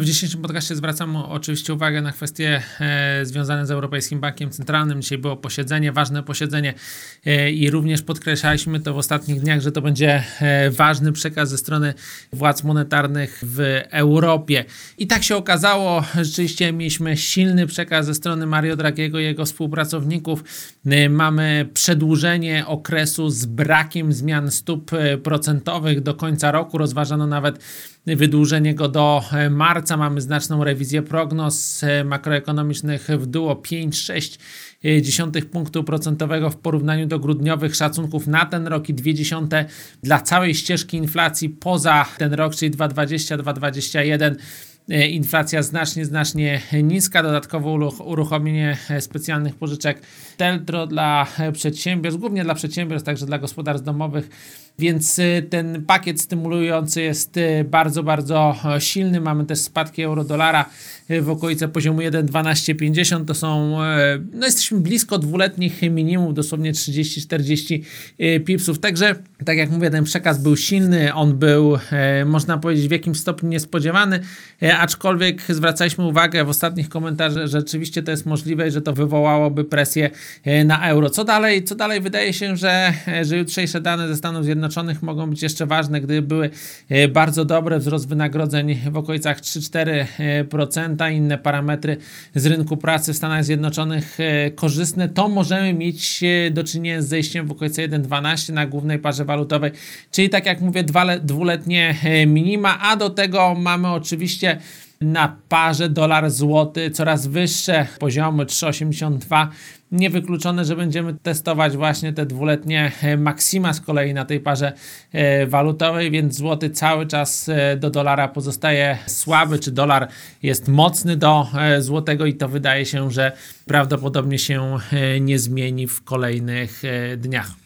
W dzisiejszym podcaście zwracam oczywiście uwagę na kwestie e, związane z Europejskim Bankiem Centralnym. Dzisiaj było posiedzenie, ważne posiedzenie e, i również podkreślaliśmy to w ostatnich dniach, że to będzie e, ważny przekaz ze strony władz monetarnych w Europie. I tak się okazało, rzeczywiście mieliśmy silny przekaz ze strony Mario Dragiego i jego współpracowników. Mamy przedłużenie okresu z brakiem zmian stóp procentowych do końca roku. Rozważano nawet wydłużenie go do e, marca. Mamy znaczną rewizję prognoz e, makroekonomicznych w dół o 5,6 punktu procentowego w porównaniu do grudniowych szacunków na ten rok i 0,2 dla całej ścieżki inflacji poza ten rok, czyli 2,20-2,21 E, inflacja znacznie, znacznie niska. Dodatkowo uruchomienie specjalnych pożyczek Teltro dla przedsiębiorstw, głównie dla przedsiębiorstw, także dla gospodarstw domowych. Więc ten pakiet stymulujący jest bardzo, bardzo silny. Mamy też spadki euro-dolara w okolice poziomu 1,1250. To są, no jesteśmy blisko dwuletnich minimum, dosłownie 30-40 pipsów. Także, tak jak mówię, ten przekaz był silny. On był, można powiedzieć, w jakimś stopniu niespodziewany aczkolwiek zwracaliśmy uwagę w ostatnich komentarzach, że rzeczywiście to jest możliwe że to wywołałoby presję e, na euro. Co dalej? Co dalej? Wydaje się, że, e, że jutrzejsze dane ze Stanów Zjednoczonych mogą być jeszcze ważne, gdyby były e, bardzo dobre, wzrost wynagrodzeń w okolicach 3-4%, inne parametry z rynku pracy w Stanach Zjednoczonych korzystne, to możemy mieć do czynienia z zejściem w okolice 1,12 na głównej parze walutowej, czyli tak jak mówię, dwuletnie minima, a do tego mamy oczywiście na parze dolar-złoty coraz wyższe poziomy 3,82. Niewykluczone, że będziemy testować właśnie te dwuletnie e, maksima z kolei na tej parze e, walutowej, więc złoty cały czas e, do dolara pozostaje słaby, czy dolar jest mocny do złotego i to wydaje się, że prawdopodobnie się nie zmieni w kolejnych dniach.